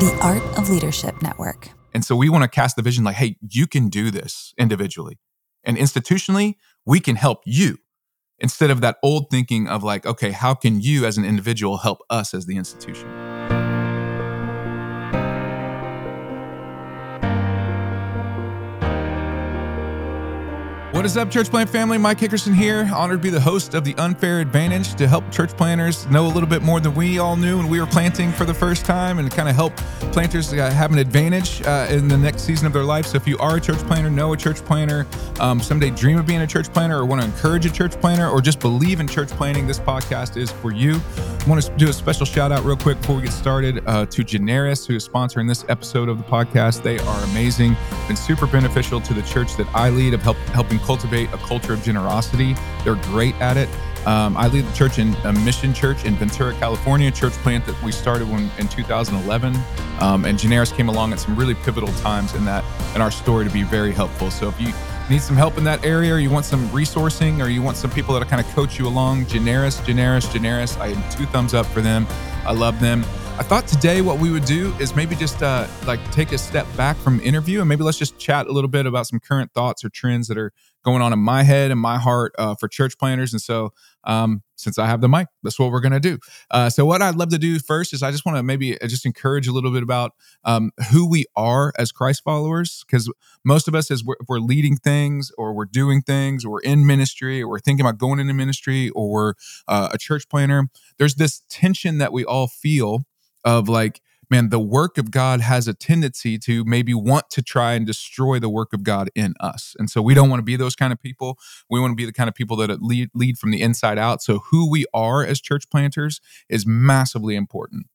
The Art of Leadership Network. And so we want to cast the vision like, hey, you can do this individually. And institutionally, we can help you instead of that old thinking of like, okay, how can you as an individual help us as the institution? What is up, church plant family? Mike Hickerson here. Honored to be the host of The Unfair Advantage to help church planters know a little bit more than we all knew when we were planting for the first time and kind of help planters uh, have an advantage uh, in the next season of their life. So, if you are a church planter, know a church planter, um, someday dream of being a church planter, or want to encourage a church planter, or just believe in church planting, this podcast is for you. Want to do a special shout out real quick before we get started uh, to Generis, who is sponsoring this episode of the podcast. They are amazing, been super beneficial to the church that I lead of help, helping cultivate a culture of generosity. They're great at it. Um, I lead the church in a mission church in Ventura, California, church plant that we started when, in 2011. Um, and Generis came along at some really pivotal times in that in our story to be very helpful. So if you need some help in that area, or you want some resourcing, or you want some people that kind of coach you along, Generis, Generis, Generis, I have two thumbs up for them. I love them. I thought today what we would do is maybe just uh, like take a step back from interview and maybe let's just chat a little bit about some current thoughts or trends that are going on in my head and my heart uh, for church planters. And so, um, since I have the mic, that's what we're going to do. Uh, so, what I'd love to do first is I just want to maybe uh, just encourage a little bit about um, who we are as Christ followers, because most of us, as we're, we're, leading things or we're doing things or we're in ministry or we're thinking about going into ministry or we're uh, a church planter, there's this tension that we all feel of like, man, the work of God has a tendency to maybe want to try and destroy the work of God in us. And so we don't want to be those kind of people. We want to be the kind of people that lead, lead from the inside out. So who we are as church planters is massively important.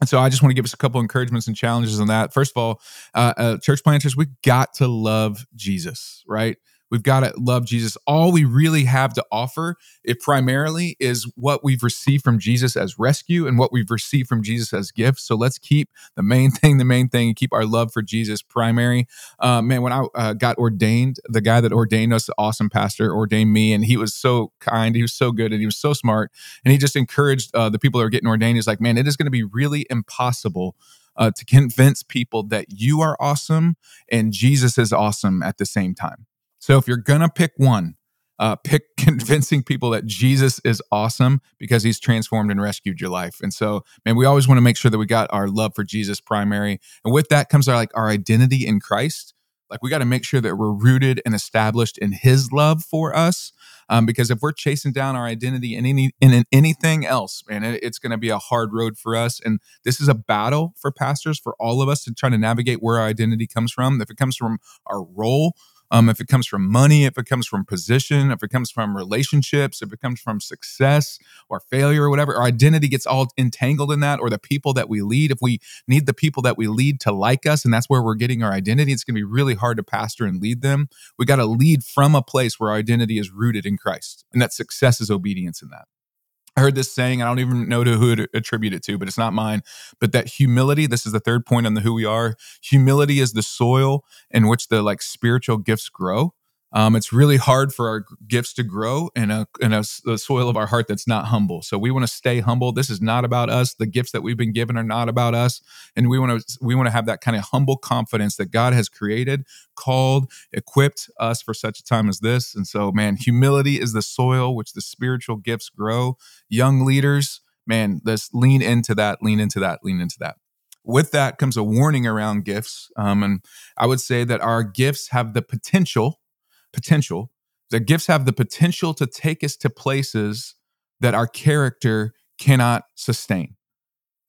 And so I just want to give us a couple encouragements and challenges on that. First of all, uh, uh, church planters, we got to love Jesus, right? We've got to love Jesus. All we really have to offer, it primarily is what we've received from Jesus as rescue and what we've received from Jesus as gifts. So let's keep the main thing, the main thing, and keep our love for Jesus primary. Uh, man, when I uh, got ordained, the guy that ordained us, the awesome pastor, ordained me, and he was so kind, he was so good, and he was so smart, and he just encouraged uh, the people that are getting ordained. He's like, man, it is going to be really impossible. Uh, to convince people that you are awesome and Jesus is awesome at the same time. So if you're going to pick one, uh, pick convincing people that Jesus is awesome because he's transformed and rescued your life. And so, man, we always want to make sure that we got our love for Jesus primary. And with that comes our like our identity in Christ. Like we got to make sure that we're rooted and established in his love for us. Um, because if we're chasing down our identity in any in in anything else, man, it, it's going to be a hard road for us. And this is a battle for pastors, for all of us to try to navigate where our identity comes from. If it comes from our role, um, if it comes from money, if it comes from position, if it comes from relationships, if it comes from success or failure or whatever, our identity gets all entangled in that, or the people that we lead. If we need the people that we lead to like us, and that's where we're getting our identity, it's going to be really hard to pastor and lead them. We got to lead from a place where our identity is rooted in Christ, and that success is obedience in that. I heard this saying, I don't even know to who to attribute it to, but it's not mine. But that humility, this is the third point on the who we are. Humility is the soil in which the like spiritual gifts grow. Um, it's really hard for our gifts to grow in a in a, soil of our heart that's not humble. So we want to stay humble. This is not about us. The gifts that we've been given are not about us, and we want to we want to have that kind of humble confidence that God has created, called, equipped us for such a time as this. And so, man, humility is the soil which the spiritual gifts grow. Young leaders, man, let's lean into that. Lean into that. Lean into that with that comes a warning around gifts. Um, and I would say that our gifts have the potential potential. The gifts have the potential to take us to places that our character cannot sustain.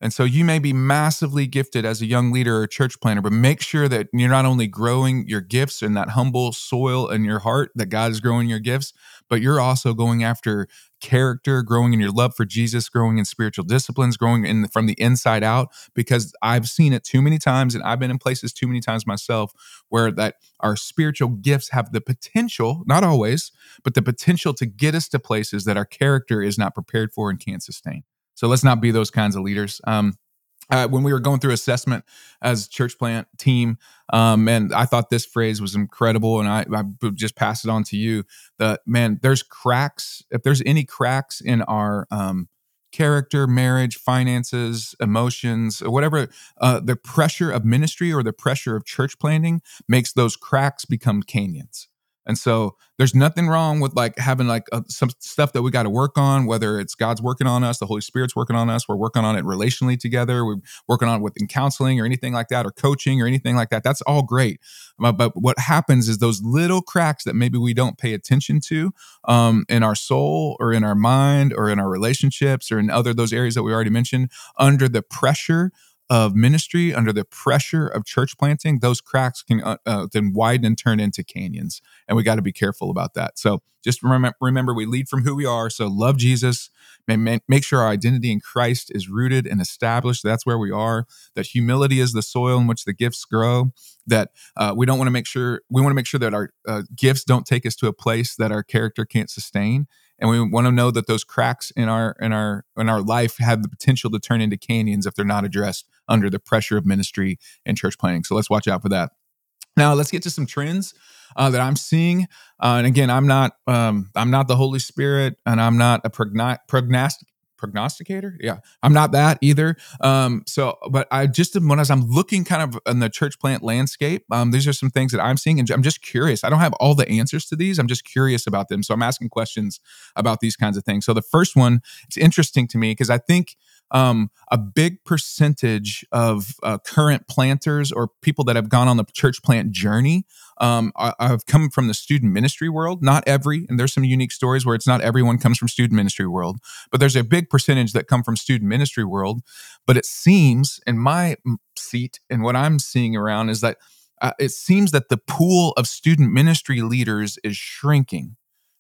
And so you may be massively gifted as a young leader or church planter, but make sure that you're not only growing your gifts in that humble soil in your heart, that God is growing your gifts, but you're also going after character, growing in your love for Jesus, growing in spiritual disciplines, growing in from the inside out. Because I've seen it too many times, and I've been in places too many times myself where that our spiritual gifts have the potential, not always, but the potential to get us to places that our character is not prepared for and can't sustain. So let's not be those kinds of leaders. Um, uh, when we were going through assessment as church plant team, um, and I thought this phrase was incredible, and I, I just pass it on to you. That man, there's cracks. If there's any cracks in our um, character, marriage, finances, emotions, or whatever, uh, the pressure of ministry or the pressure of church planting makes those cracks become canyons. And so there's nothing wrong with like having like uh, some stuff that we got to work on, whether it's God's working on us, the Holy Spirit's working on us, we're working on it relationally together, we're working on it with in counseling or anything like that, or coaching or anything like that. That's all great. But, but what happens is those little cracks that maybe we don't pay attention to um, in our soul or in our mind or in our relationships or in other those areas that we already mentioned under the pressure of ministry, under the pressure of church planting, those cracks can uh, uh, then widen and turn into canyons. And we got to be careful about that. So just remember, remember, we lead from who we are. So love Jesus, make sure our identity in Christ is rooted and established. That's where we are. That humility is the soil in which the gifts grow. That uh, we don't want to make sure, we want to make sure that our uh, gifts don't take us to a place that our character can't sustain and we want to know that those cracks in our in our in our life have the potential to turn into canyons if they're not addressed under the pressure of ministry and church planting so let's watch out for that now let's get to some trends uh, that i'm seeing uh, and again i'm not um, i'm not the holy spirit and i'm not a prognostic prognosticator. Yeah, I'm not that either. Um, so, but I just when as I'm looking kind of in the church plant landscape, um, these are some things that I'm seeing, and I'm just curious. I don't have all the answers to these. I'm just curious about them. So I'm asking questions about these kinds of things. So the first one, it's interesting to me because I think um, a big percentage of uh, current planters or people that have gone on the church plant journey um, have come from the student ministry world. Not every, and there's some unique stories where it's not everyone comes from student ministry world, but there's a big percentage that come from student ministry world. But it seems, in my seat and what I'm seeing around, is that uh, it seems that the pool of student ministry leaders is shrinking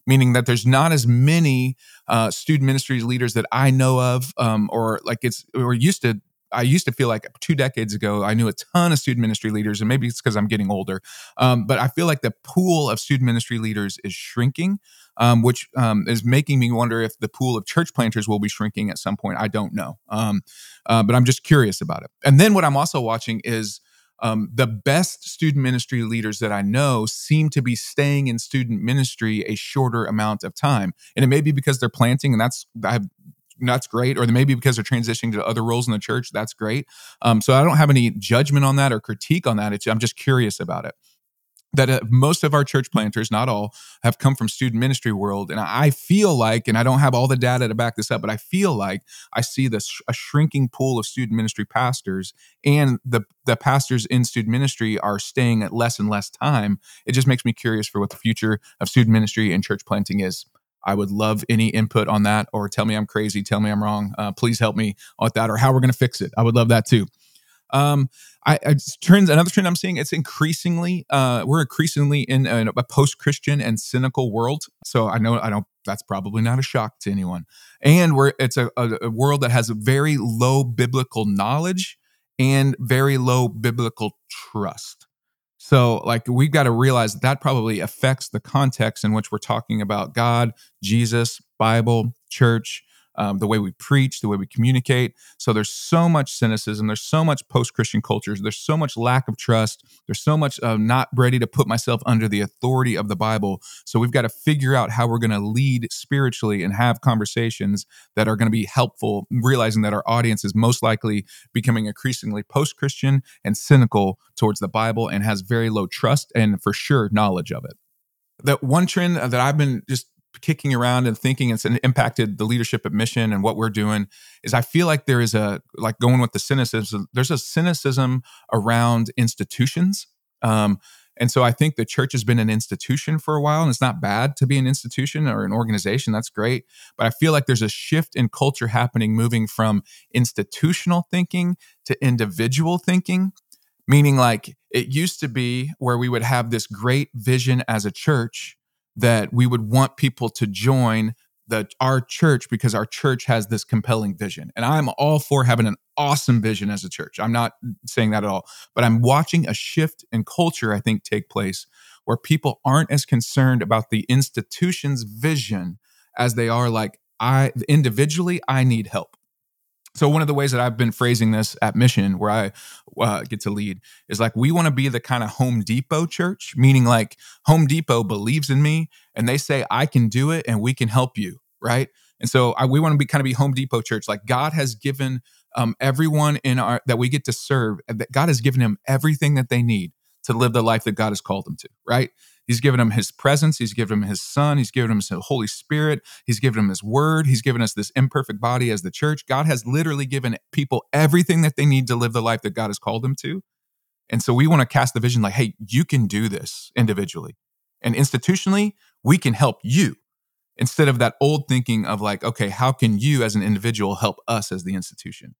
meaning that there's not as many uh, student ministries leaders that I know of, um, or like it's or used to. I used to feel like two decades ago, I knew a ton of student ministry leaders, and maybe it's because I'm getting older. Um, but I feel like the pool of student ministry leaders is shrinking, um, which um, is making me wonder if the pool of church planters will be shrinking at some point. I don't know, um, uh, but I'm just curious about it. And then what I'm also watching is um, the best student ministry leaders that I know seem to be staying in student ministry a shorter amount of time. And it may be because they're planting, and that's I that's great. Or maybe because they're transitioning to other roles in the church, that's great. Um, so I don't have any judgment on that or critique on that. It's, I'm just curious about it that uh, most of our church planters, not all, have come from student ministry world, and I feel like, and I don't have all the data to back this up, but I feel like I see this a shrinking pool of student ministry pastors, and the the pastors in student ministry are staying at less and less time. It just makes me curious for what the future of student ministry and church planting is. I would love any input on that, or tell me I'm crazy, tell me I'm wrong. Uh, please help me with that, or how we're going to fix it. I would love that too. Um, I, I trends another trend I'm seeing. It's increasingly uh, we're increasingly in a, a post-Christian and cynical world. So I know I don't. That's probably not a shock to anyone. And we're it's a, a, a world that has very low biblical knowledge and very low biblical trust. So, like, we've got to realize that, that probably affects the context in which we're talking about God, Jesus, Bible, church, um, the way we preach, the way we communicate. So there's so much cynicism. There's so much post Christian cultures. There's so much lack of trust. There's so much uh, not ready to put myself under the authority of the Bible. So we've got to figure out how we're going to lead spiritually and have conversations that are going to be helpful, realizing that our audience is most likely becoming increasingly post Christian and cynical towards the Bible and has very low trust and for sure knowledge of it. That one trend that I've been just kicking around and thinking it's impacted the leadership at mission and what we're doing is I feel like there is a like going with the cynicism. There's a cynicism around institutions. Um, and so I think the church has been an institution for a while, and it's not bad to be an institution or an organization. That's great. But I feel like there's a shift in culture happening, moving from institutional thinking to individual thinking. Meaning, like it used to be where we would have this great vision as a church, that we would want people to join the our church because our church has this compelling vision. And I'm all for having an awesome vision as a church. I'm not saying that at all, but I'm watching a shift in culture I think take place where people aren't as concerned about the institution's vision as they are like I individually I need help. So one of the ways that I've been phrasing this at Mission, where I uh, get to lead, is like we want to be the kind of Home Depot church, meaning like Home Depot believes in me and they say I can do it and we can help you, right? And so I, we want to be kind of be Home Depot church. Like God has given um, everyone in our that we get to serve, that God has given them everything that they need to live the life that God has called them to, right? He's given him his presence. He's given him his son. He's given him his Holy Spirit. He's given him his word. He's given us this imperfect body as the church. God has literally given people everything that they need to live the life that God has called them to. And so we want to cast the vision like, hey, you can do this individually. And institutionally, we can help you instead of that old thinking of like, okay, how can you as an individual help us as the institution?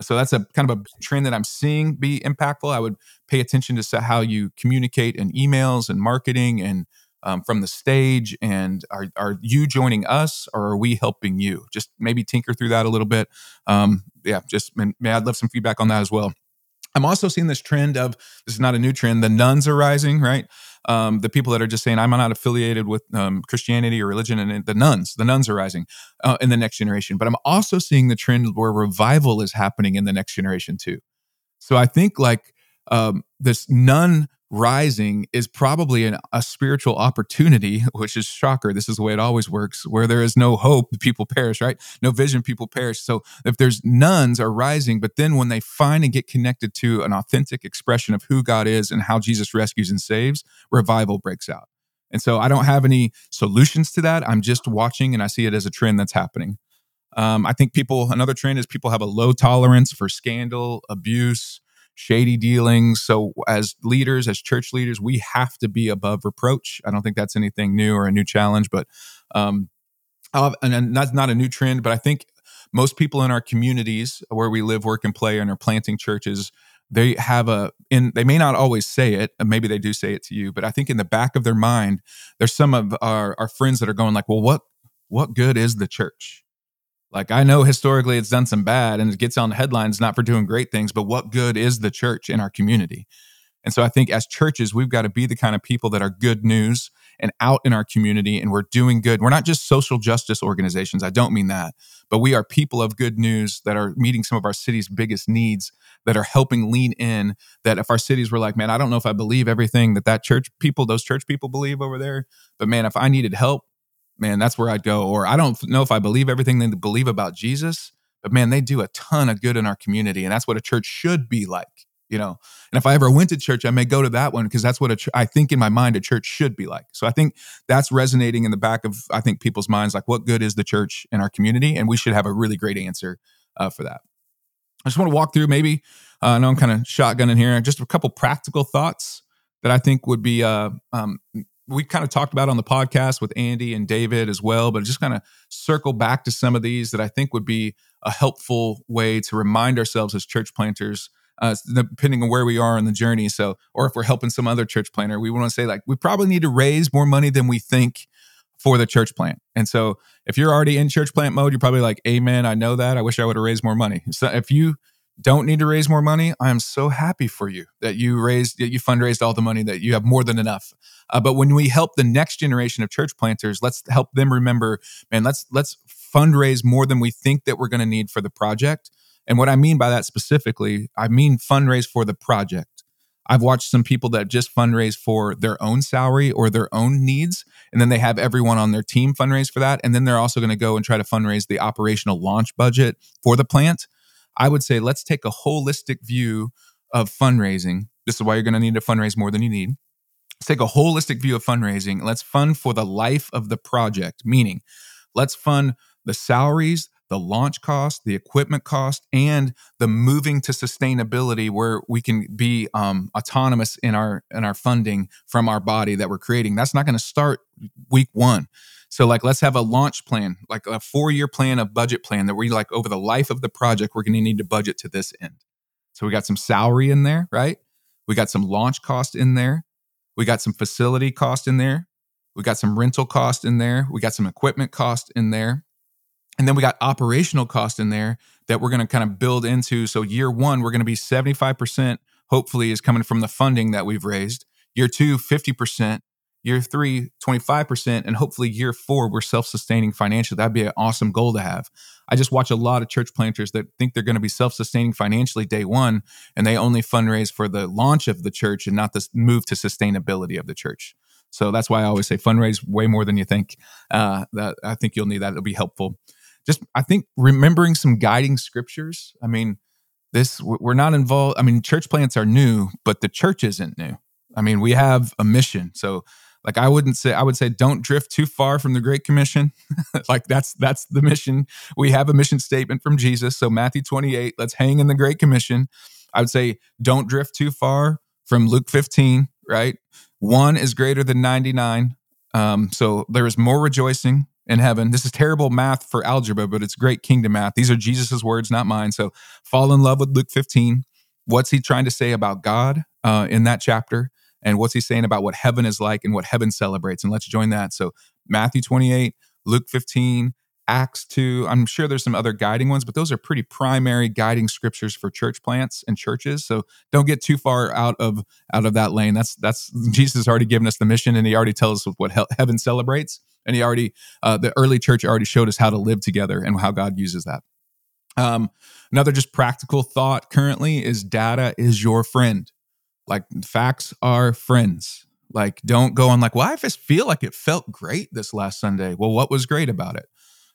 So that's a kind of a trend that I'm seeing be impactful. I would pay attention to how you communicate in emails and marketing and um, from the stage. And are, are you joining us or are we helping you? Just maybe tinker through that a little bit. Um, yeah, just may I'd love some feedback on that as well. I'm also seeing this trend of this is not a new trend. The nones are rising, right? Um, the people that are just saying I'm not affiliated with um, Christianity or religion, and the nones, the nones are rising uh, in the next generation. But I'm also seeing the trend where revival is happening in the next generation too. So I think like um, this none rising is probably an, a spiritual opportunity, which is shocker. This is the way it always works. Where there is no hope, people perish, right? No vision, people perish. So if there's nones are rising, but then when they find and get connected to an authentic expression of who God is and how Jesus rescues and saves, revival breaks out. And so I don't have any solutions to that. I'm just watching and I see it as a trend that's happening. Um, I think people, another trend is people have a low tolerance for scandal, abuse, shady dealings. So, as leaders, as church leaders, we have to be above reproach. I don't think that's anything new or a new challenge, but um, and that's not a new trend. But I think most people in our communities where we live, work, and play, and are planting churches, they have a in. They may not always say it, and maybe they do say it to you, but I think in the back of their mind, there's some of our our friends that are going like, "Well, what what good is the church?" Like I know historically it's done some bad and it gets on the headlines not for doing great things, but what good is the church in our community? And so I think as churches, we've got to be the kind of people that are good news and out in our community and we're doing good. We're not just social justice organizations. I don't mean that, but we are people of good news that are meeting some of our city's biggest needs that are helping lean in that if our cities were like, man, I don't know if I believe everything that that church people, those church people believe over there, but man, if I needed help, man, that's where I'd go. Or I don't know if I believe everything they believe about Jesus, but man, they do a ton of good in our community. And that's what a church should be like, you know. And if I ever went to church, I may go to that one because that's what ch- I think in my mind a church should be like. So I think that's resonating in the back of, I think, people's minds like, what good is the church in our community? And we should have a really great answer uh, for that. I just want to walk through maybe, uh, I know I'm kind of shotgunning here, just a couple practical thoughts that I think would be uh, um, we kind of talked about on the podcast with Andy and David as well, but just kind of circle back to some of these that I think would be a helpful way to remind ourselves as church planters, uh, depending on where we are in the journey. So, or if we're helping some other church planter, we want to say like we probably need to raise more money than we think for the church plant. And so, if you're already in church plant mode, you're probably like, "Amen, I know that. I wish I would have raised more money." So, if you don't need to raise more money, I am so happy for you that you raised, that you fundraised all the money, that you have more than enough. Uh, but when we help the next generation of church planters, let's help them remember, man, let's let's fundraise more than we think that we're going to need for the project. And what I mean by that specifically, I mean fundraise for the project. I've watched some people that just fundraise for their own salary or their own needs, and then they have everyone on their team fundraise for that. And then they're also going to go and try to fundraise the operational launch budget for the plant. I would say let's take a holistic view of fundraising. This is why you're going to need to fundraise more than you need. Let's take a holistic view of fundraising. Let's fund for the life of the project, meaning let's fund the salaries, the launch cost, the equipment cost, and the moving to sustainability where we can be um, autonomous in our in our funding from our body that we're creating. That's not going to start week one. So like let's have a launch plan, like a four-year plan, a budget plan that we like over the life of the project, we're going to need to budget to this end. So we got some salary in there, right? We got some launch cost in there. We got some facility cost in there. We got some rental cost in there. We got some equipment cost in there. And then we got operational cost in there that we're going to kind of build into. So year one, we're going to be 75%, hopefully, is coming from the funding that we've raised. Year two, 50% year three 25% and hopefully year four we're self-sustaining financially that'd be an awesome goal to have i just watch a lot of church planters that think they're going to be self-sustaining financially day one and they only fundraise for the launch of the church and not the move to sustainability of the church so that's why i always say fundraise way more than you think uh, that i think you'll need that it'll be helpful just I think remembering some guiding scriptures. I mean, this we're not involved. I mean, church plants are new, but the church isn't new. I mean, we have a mission. So like I wouldn't say I would say don't drift too far from the Great Commission. like that's that's the mission. We have a mission statement from Jesus. So Matthew 28, let's hang in the Great Commission. I would say don't drift too far from Luke 15, right? One is greater than 99. Um, so there is more rejoicing in heaven. This is terrible math for algebra, but it's great kingdom math. These are Jesus's words, not mine. So fall in love with Luke 15. What's he trying to say about God uh, in that chapter? And what's he saying about what heaven is like and what heaven celebrates? And let's join that. So Matthew 28, Luke 15, Acts 2. I'm sure there's some other guiding ones, but those are pretty primary guiding scriptures for church plants and churches. So don't get too far out of out of that lane. That's that's Jesus already given us the mission, and he already tells us what heaven celebrates, and he already uh, the early church already showed us how to live together and how God uses that. Um, another just practical thought currently is data is your friend. Like facts are friends. Like don't go on like, well, I just feel like it felt great this last Sunday. Well, what was great about it?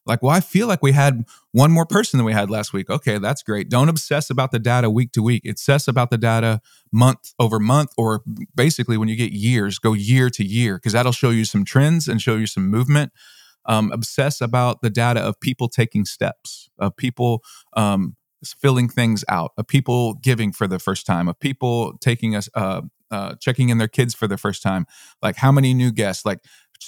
Like, well, I feel like we had one more person than we had last week. Okay, that's great. Don't obsess about the data week to week. Obsess about the data month over month, or basically when you get years, go year to year, because that'll show you some trends and show you some movement. Um, obsess about the data of people taking steps, of people um, filling things out, of people giving for the first time, of people taking us, uh, uh, checking in their kids for the first time. Like how many new guests? Like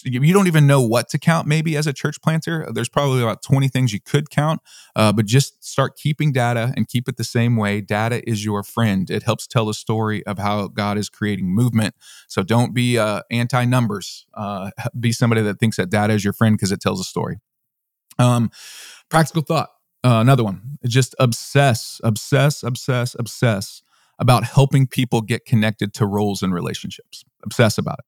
you don't even know what to count maybe as a church planter. There's probably about 20 things you could count uh, but just start keeping data and keep it the same way. Data is your friend. It helps tell a story of how god is creating movement. So don't be uh, anti-numbers. Uh, be somebody that thinks that data is your friend because it tells a story. Um, practical thought uh, another one just obsess obsess obsess obsess about helping people get connected to roles and relationships obsess about it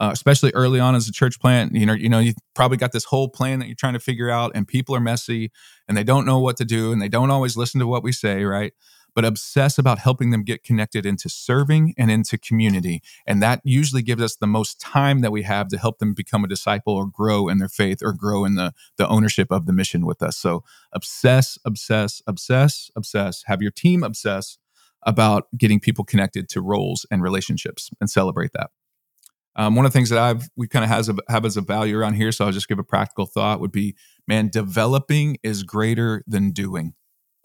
uh, especially early on as a church plant. You know, you know, you probably got this whole plan that you're trying to figure out, and people are messy and they don't know what to do, and they don't always listen to what we say, right? But obsess about helping them get connected into serving and into community, and that usually gives us the most time that we have to help them become a disciple or grow in their faith or grow in the the ownership of the mission with us. So obsess, obsess, obsess, obsess. Have your team obsess about getting people connected to roles and relationships and celebrate that. Um, one of the things that I've we kind of has a, have as a value around here, so I'll just give a practical thought would be, man, developing is greater than doing.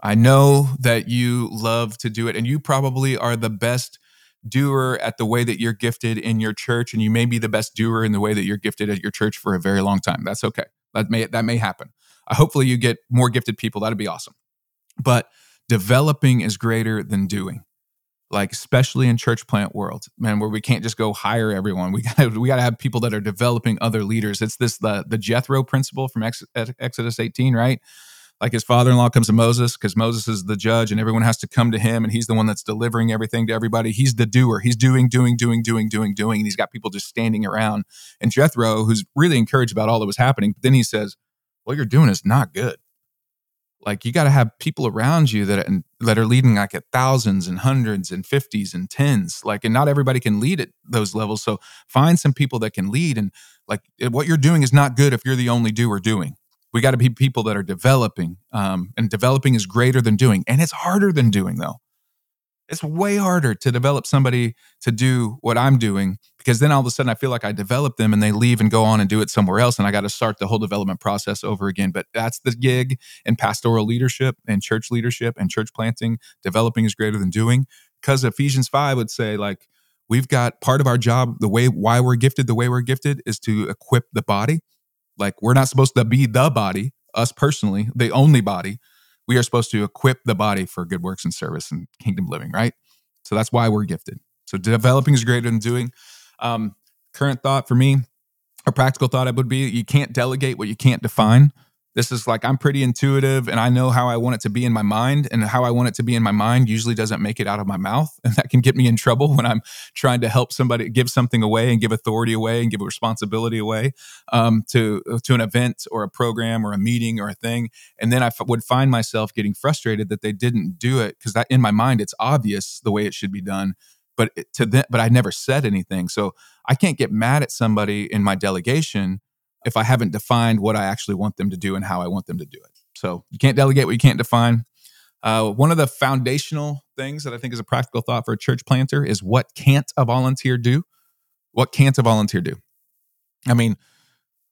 I know that you love to do it, and you probably are the best doer at the way that you're gifted in your church, and you may be the best doer in the way that you're gifted at your church for a very long time. That's okay. That may that may happen. Uh, hopefully, you get more gifted people. That'd be awesome. But developing is greater than doing like especially in church plant world man where we can't just go hire everyone we got we got to have people that are developing other leaders it's this the the jethro principle from Ex- exodus 18 right like his father-in-law comes to moses because moses is the judge and everyone has to come to him and he's the one that's delivering everything to everybody. He's the doer. He's doing doing doing doing doing doing and he's got people just standing around. And jethro who's really encouraged about all that was happening but then he says what you're doing is not good. Like you got to have people around you that that are leading like at thousands and hundreds and fifties and tens like and not everybody can lead at those levels. So find some people that can lead and like eh, what you're doing is not good if you're the only doer doing we got to be people that are developing um, and developing is greater than doing and it's harder than doing though it's way harder to develop somebody to do what I'm doing because then all of a sudden I feel like I develop them and they leave and go on and do it somewhere else. And I got to start the whole development process over again. But that's the gig in pastoral leadership and church leadership and church planting. Developing is greater than doing because Ephesians 5 would say, like, we've got part of our job, the way why we're gifted, the way we're gifted is to equip the body. Like, we're not supposed to be the body, us personally, the only body we are supposed to equip the body for good works and service and kingdom living, right? So that's why we're gifted. So developing is greater than doing. Um, current thought for me, a practical thought it would be you can't delegate what you can't define. This is like I'm pretty intuitive and I know how I want it to be in my mind, and how I want it to be in my mind usually doesn't make it out of my mouth. And that can get me in trouble when I'm trying to help somebody give something away and give authority away and give responsibility away um, to, to an event or a program or a meeting or a thing. And then I f- would find myself getting frustrated that they didn't do it because that in my mind, it's obvious the way it should be done but to them, but I never said anything. So I can't get mad at somebody in my delegation if I haven't defined what I actually want them to do and how I want them to do it. So you can't delegate what you can't define. Uh, one of the foundational things that I think is a practical thought for a church planter is what can't a volunteer do? What can't a volunteer do? I mean,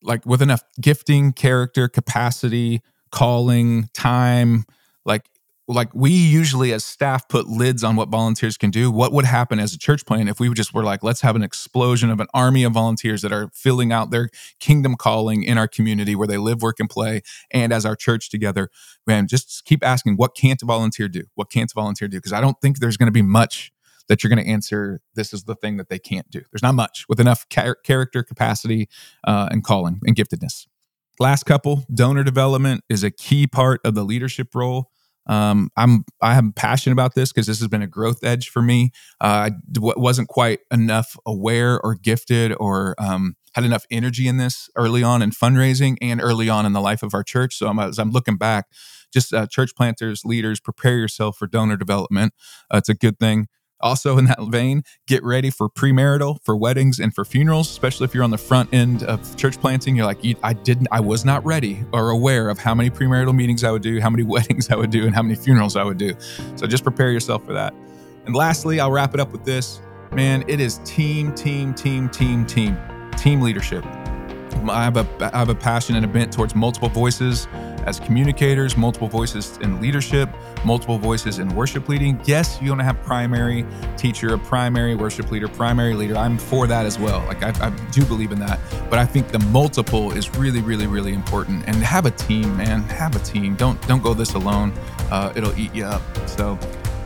like with enough gifting, character, capacity, calling, time, like like we usually as staff put lids on what volunteers can do. What would happen as a church plan if we just were like let's have an explosion of an army of volunteers that are filling out their kingdom calling in our community where they live work and play and as our church together? Man just keep asking what can't a volunteer do? What can't a volunteer do? Because i don't think there's going to be much that you're going to answer this is the thing that they can't do. There's not much with enough char- character capacity uh, and calling and giftedness. Last couple donor development is a key part of the leadership role um, I'm I am passionate about this because this has been a growth edge for me. Uh, wasn't quite enough aware or gifted or um, had enough energy in this early on in fundraising and early on in the life of our church. So I'm, as I'm looking back, just uh, church planters, leaders, prepare yourself for donor development. Uh, it's a good thing. Also, in that vein, get ready for premarital, for weddings, and for funerals, especially if you're on the front end of church planting. You're like, I didn't, I was not ready or aware of how many premarital meetings I would do, how many weddings I would do, and how many funerals I would do. So just prepare yourself for that. And lastly, I'll wrap it up with this man, it is team, team, team, team, team, team leadership. I have a I have a passion and a bent towards multiple voices as communicators, multiple voices in leadership, multiple voices in worship leading. Yes, you're gonna have primary teacher, a primary worship leader, primary leader. I'm for that as well. Like I, I do believe in that, but I think the multiple is really, really, really important. And have a team, man. Have a team. Don't don't go this alone. Uh, it'll eat you up. So,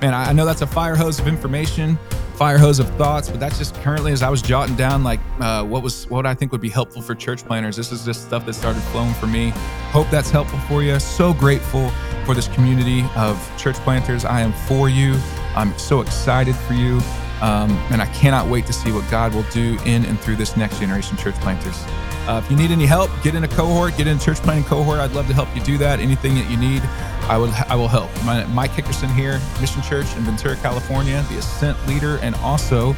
man, I, know that's a fire hose of information fire hose of thoughts, but that's just currently as I was jotting down like uh, what was what I think would be helpful for church planters. This is just stuff that started flowing for me. Hope that's helpful for you. So grateful for this community of church planters. I am for you. I'm so excited for you. Um, and I cannot wait to see what God will do in and through this next generation church planters. Uh, if you need any help, get in a cohort, get in a church planting cohort. I'd love to help you do that. Anything that you need, I will I will help. My, Mike Hickerson here, Mission Church in Ventura, California, the Ascent leader, and also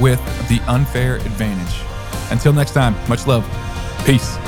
with the Unfair Advantage. Until next time, much love. Peace.